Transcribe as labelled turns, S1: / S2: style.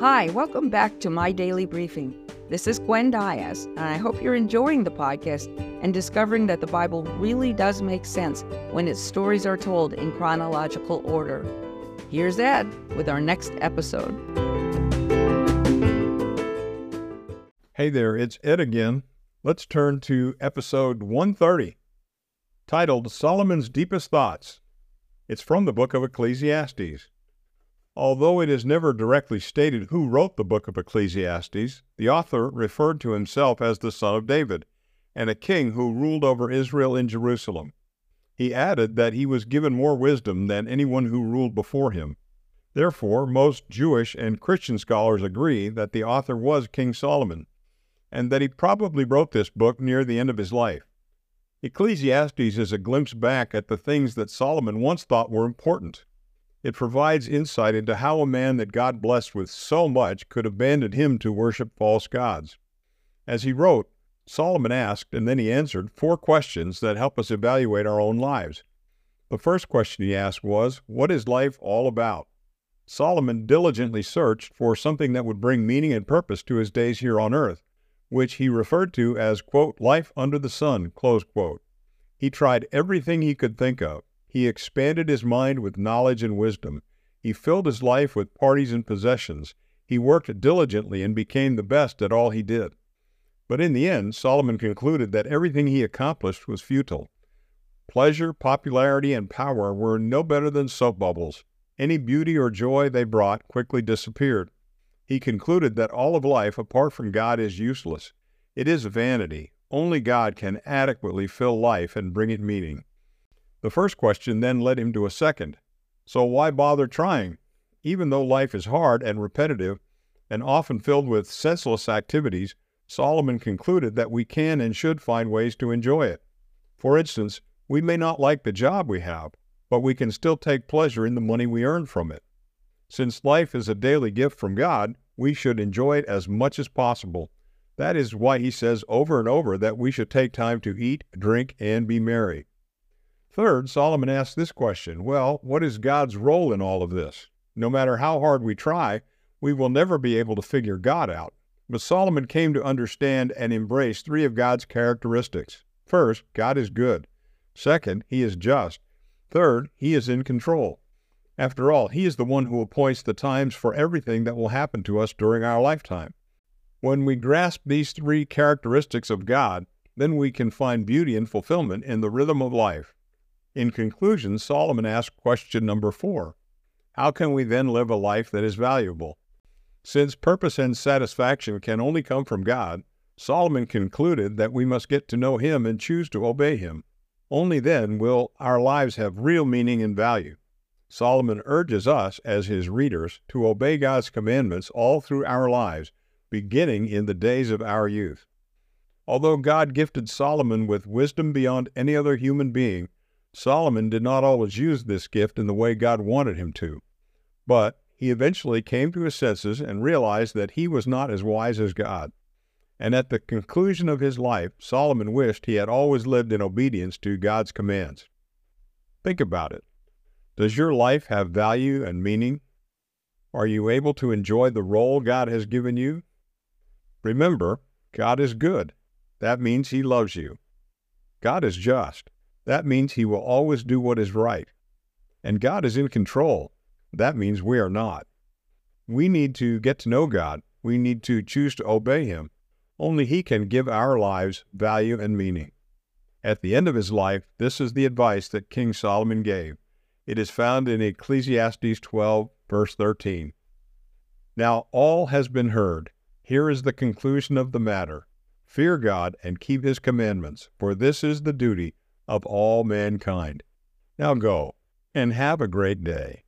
S1: Hi, welcome back to My Daily Briefing. This is Gwen Diaz, and I hope you're enjoying the podcast and discovering that the Bible really does make sense when its stories are told in chronological order. Here's Ed with our next episode.
S2: Hey there, it's Ed again. Let's turn to episode 130, titled Solomon's Deepest Thoughts. It's from the book of Ecclesiastes. Although it is never directly stated who wrote the book of Ecclesiastes, the author referred to himself as the son of David and a king who ruled over Israel in Jerusalem. He added that he was given more wisdom than anyone who ruled before him. Therefore, most Jewish and Christian scholars agree that the author was King Solomon, and that he probably wrote this book near the end of his life. Ecclesiastes is a glimpse back at the things that Solomon once thought were important. It provides insight into how a man that God blessed with so much could abandon him to worship false gods. As he wrote, Solomon asked and then he answered four questions that help us evaluate our own lives. The first question he asked was, What is life all about? Solomon diligently searched for something that would bring meaning and purpose to his days here on earth, which he referred to as, quote, life under the sun, close quote. He tried everything he could think of. He expanded his mind with knowledge and wisdom. He filled his life with parties and possessions. He worked diligently and became the best at all he did. But in the end, Solomon concluded that everything he accomplished was futile. Pleasure, popularity, and power were no better than soap bubbles. Any beauty or joy they brought quickly disappeared. He concluded that all of life apart from God is useless. It is vanity. Only God can adequately fill life and bring it meaning. The first question then led him to a second. So why bother trying? Even though life is hard and repetitive and often filled with senseless activities, Solomon concluded that we can and should find ways to enjoy it. For instance, we may not like the job we have, but we can still take pleasure in the money we earn from it. Since life is a daily gift from God, we should enjoy it as much as possible. That is why he says over and over that we should take time to eat, drink, and be merry. Third, Solomon asks this question Well, what is God's role in all of this? No matter how hard we try, we will never be able to figure God out. But Solomon came to understand and embrace three of God's characteristics. First, God is good. Second, He is just. Third, He is in control. After all, He is the one who appoints the times for everything that will happen to us during our lifetime. When we grasp these three characteristics of God, then we can find beauty and fulfillment in the rhythm of life. In conclusion, Solomon asked question number four How can we then live a life that is valuable? Since purpose and satisfaction can only come from God, Solomon concluded that we must get to know Him and choose to obey Him. Only then will our lives have real meaning and value. Solomon urges us, as his readers, to obey God's commandments all through our lives, beginning in the days of our youth. Although God gifted Solomon with wisdom beyond any other human being, Solomon did not always use this gift in the way God wanted him to, but he eventually came to his senses and realized that he was not as wise as God. And at the conclusion of his life, Solomon wished he had always lived in obedience to God's commands. Think about it. Does your life have value and meaning? Are you able to enjoy the role God has given you? Remember, God is good. That means He loves you. God is just. That means He will always do what is right. And God is in control. That means we are not. We need to get to know God. We need to choose to obey Him. Only He can give our lives value and meaning. At the end of his life, this is the advice that King Solomon gave. It is found in Ecclesiastes 12, verse 13. Now all has been heard. Here is the conclusion of the matter Fear God and keep his commandments, for this is the duty of all mankind. Now go and have a great day.